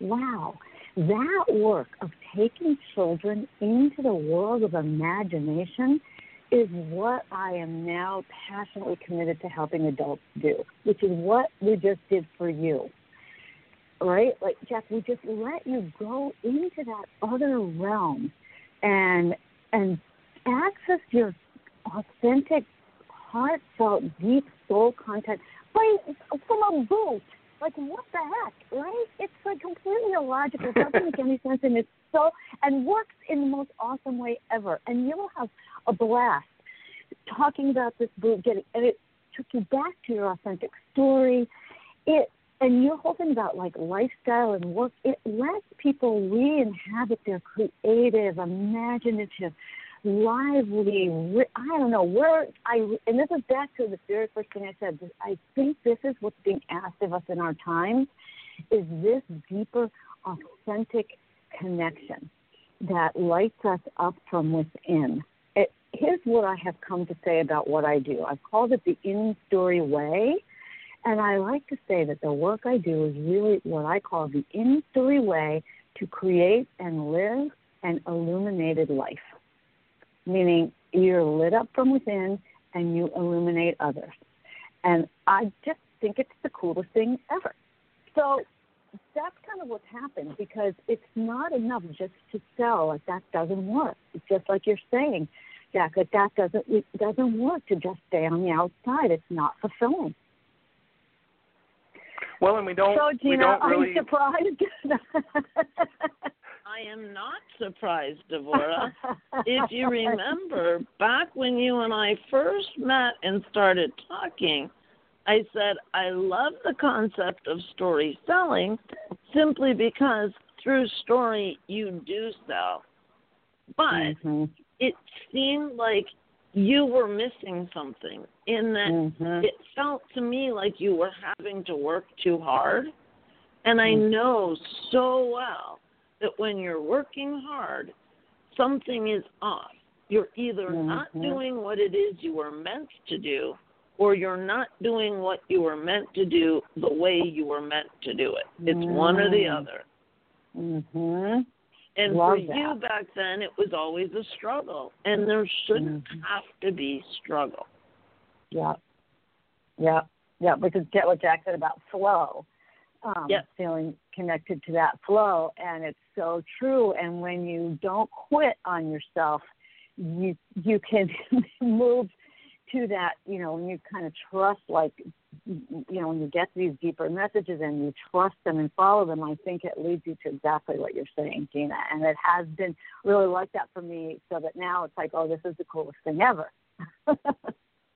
wow, that work of taking children into the world of imagination is what I am now passionately committed to helping adults do, which is what we just did for you. Right? Like, Jack, we just let you go into that other realm and and access your authentic heartfelt, deep soul contact by, from a boot. Like, what the heck, right? It's like completely illogical. It doesn't make any sense, and it's so, and works in the most awesome way ever. And you'll have a blast talking about this boot, getting, and it took you back to your authentic story. It, and your whole thing about like lifestyle and work, it lets people re-inhabit their creative, imaginative, lively. I don't know where I. And this is back to the very first thing I said. I think this is what's being asked of us in our times: is this deeper, authentic connection that lights us up from within. It, here's what I have come to say about what I do. I've called it the InStory way. And I like to say that the work I do is really what I call the InStory way to create and live an illuminated life meaning you're lit up from within and you illuminate others. And I just think it's the coolest thing ever. So that's kind of what's happened because it's not enough just to sell. Like that doesn't work. It's just like you're saying, Jack, that that doesn't it doesn't work to just stay on the outside. It's not fulfilling. Well, and we don't. So, Gina, we don't really... are you surprised? I am not surprised, Devorah. if you remember, back when you and I first met and started talking, I said I love the concept of story selling simply because through story you do sell. But mm-hmm. it seemed like you were missing something in that mm-hmm. it felt to me like you were having to work too hard. And I mm-hmm. know so well that when you're working hard, something is off. You're either mm-hmm. not doing what it is you were meant to do, or you're not doing what you were meant to do the way you were meant to do it. It's mm-hmm. one or the mm. other. Mhm. And Love for that. you back then, it was always a struggle, and there shouldn't Mhm. have to be struggle. Yeah. Yeah. Yeah. Because get what Jack said about flow. Um, Yep. Feeling connected to that flow, and it's so true. And when you don't quit on yourself, you you can move to that. You know, when you kind of trust, like you know, when you get these deeper messages and you trust them and follow them, I think it leads you to exactly what you're saying, Gina. And it has been really like that for me, so that now it's like, oh, this is the coolest thing ever.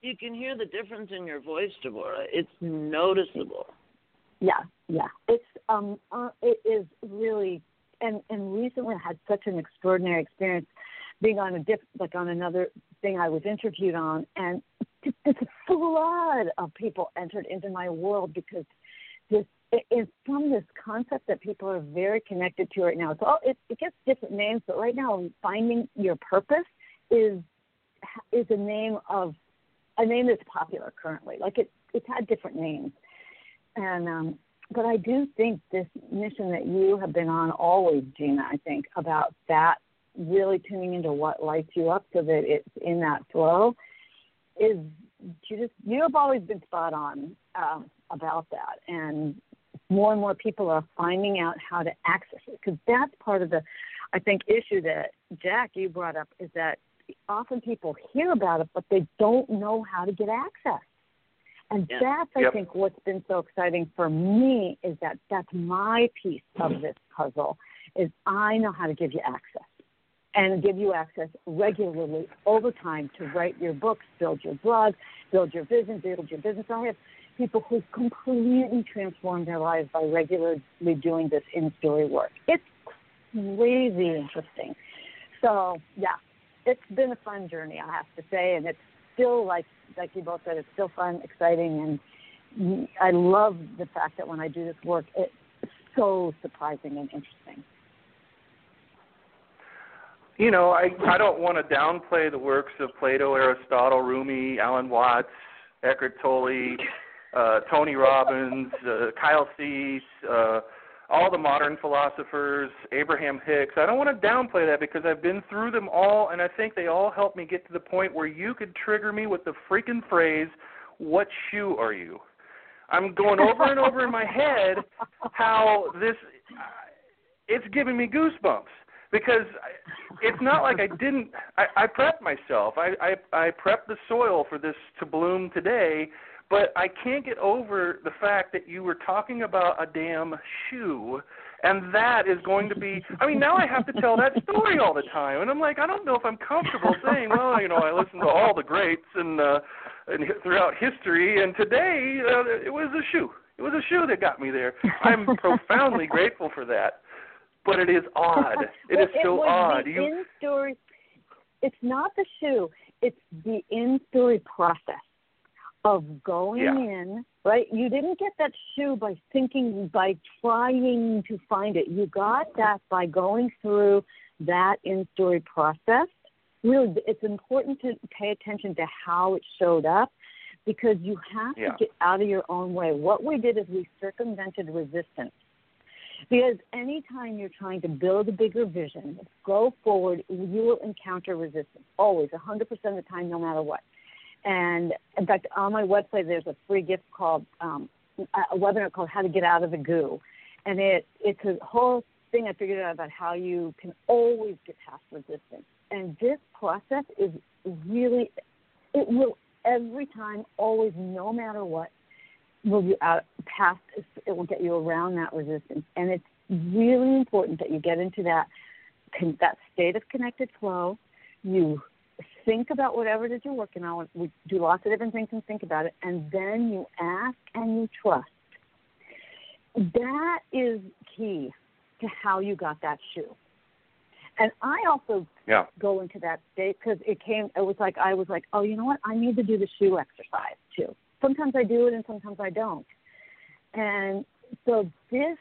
You can hear the difference in your voice, Deborah. It's noticeable. Yeah, yeah. It's um uh, it is really and and recently I had such an extraordinary experience being on a diff like on another thing I was interviewed on and this flood of people entered into my world because this it's from this concept that people are very connected to right now. So it, it gets different names, but right now, finding your purpose is is a name of a name that's popular currently. Like it, it's had different names, and um, but I do think this mission that you have been on always, Gina. I think about that really tuning into what lights you up so that it's in that flow is you just you have always been spot on um, about that and more and more people are finding out how to access it because that's part of the i think issue that jack you brought up is that often people hear about it but they don't know how to get access and yeah. that's i yep. think what's been so exciting for me is that that's my piece of mm-hmm. this puzzle is i know how to give you access and give you access regularly over time to write your books, build your blog, build your vision, build your business. I have people who completely transform their lives by regularly doing this in story work. It's crazy interesting. So yeah, it's been a fun journey, I have to say, and it's still like like you both said, it's still fun, exciting, and I love the fact that when I do this work, it's so surprising and interesting. You know, I I don't want to downplay the works of Plato, Aristotle, Rumi, Alan Watts, Eckhart Tolle, uh, Tony Robbins, uh, Kyle Cease, uh, all the modern philosophers, Abraham Hicks. I don't want to downplay that because I've been through them all, and I think they all helped me get to the point where you could trigger me with the freaking phrase, "What shoe are you?" I'm going over and over in my head how this. It's giving me goosebumps because it's not like I didn't. I, I prepped myself. I, I I prepped the soil for this to bloom today, but I can't get over the fact that you were talking about a damn shoe, and that is going to be. I mean, now I have to tell that story all the time, and I'm like, I don't know if I'm comfortable saying, well, you know, I listened to all the greats and uh, and throughout history, and today uh, it was a shoe. It was a shoe that got me there. I'm profoundly grateful for that but it is odd. It well, is so it odd. The you InStory. It's not the shoe. It's the InStory process of going yeah. in. Right? You didn't get that shoe by thinking, by trying to find it. You got that by going through that InStory process. Really, it's important to pay attention to how it showed up because you have yeah. to get out of your own way. What we did is we circumvented resistance because anytime you're trying to build a bigger vision, go forward, you will encounter resistance, always, 100% of the time, no matter what. And in fact, on my website, there's a free gift called um, a webinar called How to Get Out of the Goo. And it, it's a whole thing I figured out about how you can always get past resistance. And this process is really, it will every time, always, no matter what, move you out past it will get you around that resistance and it's really important that you get into that that state of connected flow you think about whatever it is you're working on we do lots of different things and think about it and then you ask and you trust that is key to how you got that shoe and I also yeah. go into that state because it came. It was like I was like, oh, you know what? I need to do the shoe exercise too sometimes I do it and sometimes I don't. And so this,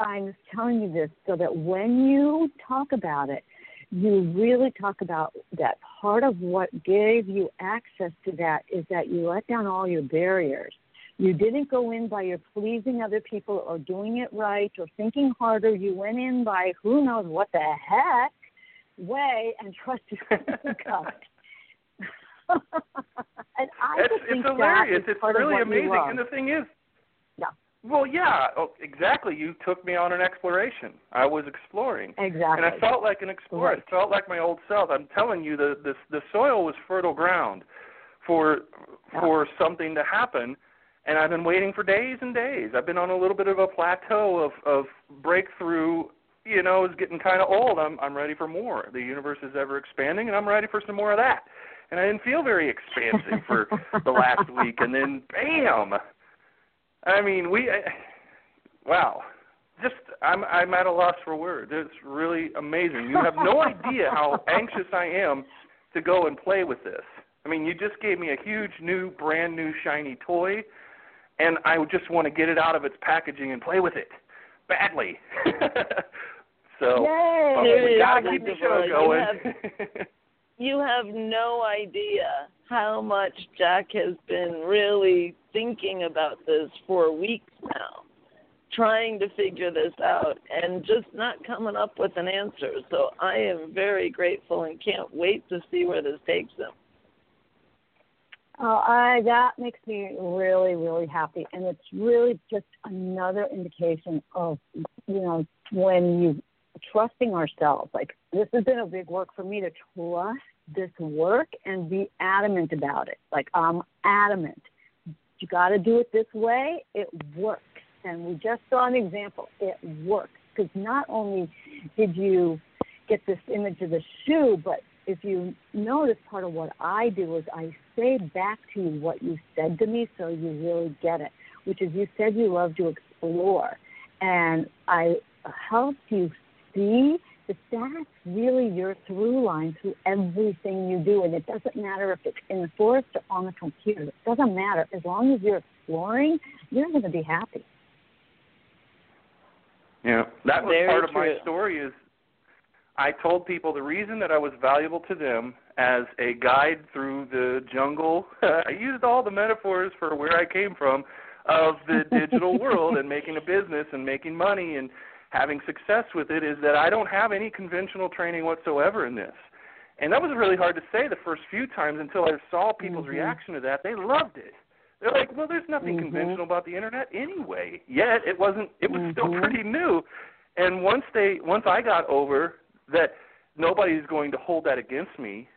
I'm telling you this so that when you talk about it, you really talk about that part of what gave you access to that is that you let down all your barriers. You didn't go in by your pleasing other people or doing it right or thinking harder. You went in by who knows what the heck way and trusted God. and I it's, think it's hilarious. it's really amazing. And the thing is. Well, yeah, oh, exactly. You took me on an exploration. I was exploring, exactly, and I felt like an explorer. Right. I felt like my old self. I'm telling you, the the the soil was fertile ground for yeah. for something to happen, and I've been waiting for days and days. I've been on a little bit of a plateau of of breakthrough. You know, is getting kind of old. I'm I'm ready for more. The universe is ever expanding, and I'm ready for some more of that and I didn't feel very expansive for the last week, and then bam! I mean, we, I, wow, just I'm I'm at a loss for words. It's really amazing. You have no idea how anxious I am to go and play with this. I mean, you just gave me a huge new, brand new, shiny toy, and I just want to get it out of its packaging and play with it badly. so Yay! but we got to keep the show going. You have no idea how much Jack has been really thinking about this for weeks now, trying to figure this out and just not coming up with an answer. So I am very grateful and can't wait to see where this takes him. Oh, I that makes me really, really happy, and it's really just another indication of you know when you trusting ourselves. Like this has been a big work for me to trust this work and be adamant about it. Like I'm adamant. You got to do it this way. It works, and we just saw an example. It works because not only did you get this image of the shoe, but if you notice, part of what I do is I say back to you what you said to me so you really get it, which is you said you love to explore. And I help you see that that's really your through line through everything you do. And it doesn't matter if it's in the forest or on the computer. It doesn't matter. As long as you're exploring, you're going to be happy. Yeah, that was Very part of true. my story is I told people the reason that I was valuable to them as a guide through the jungle. I used all the metaphors for where I came from of the digital world and making a business and making money and having success with it is that I don't have any conventional training whatsoever in this. And that was really hard to say the first few times until I saw people's Mhm. reaction to that. They loved it. They're like, "Well, there's nothing Mhm. conventional about the internet anyway." Yet it wasn't. It was still Mhm. pretty new. And once they, once I got over that, nobody's going to hold that against me.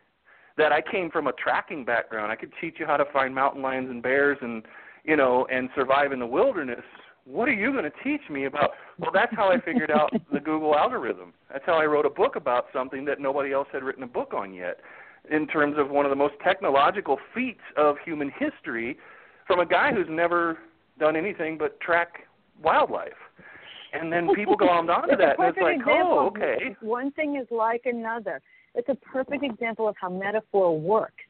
That I came from a tracking background. I could teach you how to find mountain lions and bears, and you know, and survive in the wilderness. What are you going to teach me about? Oh. Well, that's how I figured out the Google algorithm. That's how I wrote a book about something that nobody else had written a book on yet. In terms of one of the most technological feats of human history, from a guy who's never done anything but track wildlife. And then people go on onto It's a that, and it's like, example oh, okay. One thing is like another. It's a perfect example of how metaphor works,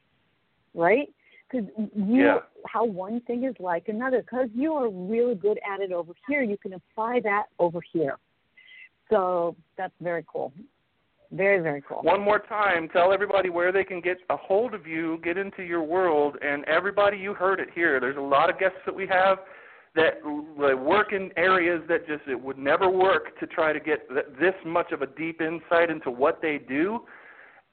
right? Because you, Yeah. how one thing is like another. Because you are really good at it over here, you can apply that over here. So that's very cool. Very, very cool. One more time, tell everybody where they can get a hold of you, get into your world, and everybody, you heard it here. There's a lot of guests that we have that work in areas that just it would never work to try to get th- this much of a deep insight into what they do.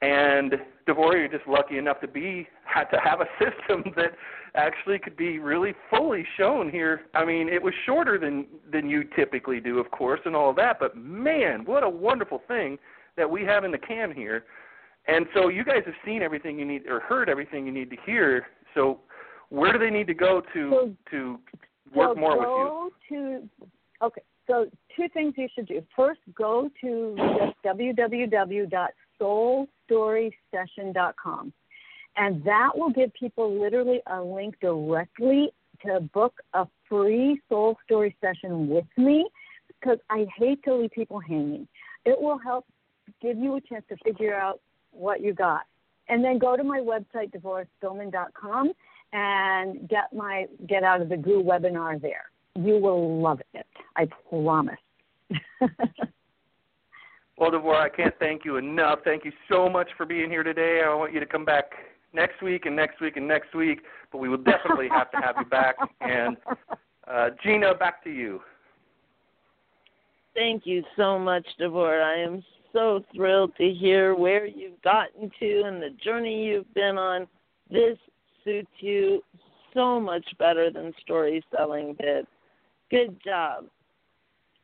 And Devorah, you're just lucky enough to be had to have a system that actually could be really fully shown here. I mean, it was shorter than than you typically do, of course, and all of that. But man, what a wonderful thing that we have in the can here. And so you guys have seen everything you need or heard everything you need to hear. So where do they need to go to So- to work so more with you? to okay. So two things you should do. First, go to just www.soulstorysession.com, and that will give people literally a link directly to book a free soul story session with me. Because I hate to leave people hanging. It will help give you a chance to figure out what you got. And then go to my website, devorahspilman.com, and get my Get Out of the Goo webinar there. You will love it. I promise. Well, Devorah, I can't thank you enough. Thank you so much for being here today. I want you to come back next week and next week and next week, but we will definitely have to have you back. And uh, Gina, back to you. Thank you so much, Devorah. I am so thrilled to hear where you've gotten to and the journey you've been on. This suits you so much better than story selling did. Good job.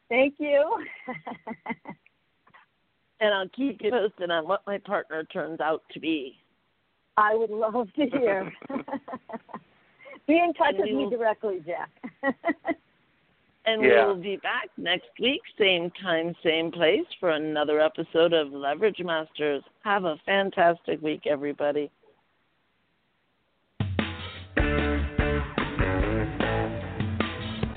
Thank you. And I'll keep you posted on what my partner turns out to be. I would love to hear. Be in touch And with we me directly, Jack. And Yeah. we'll be back next week, same time, same place, for another episode of Leverage Masters. Have a fantastic week, everybody.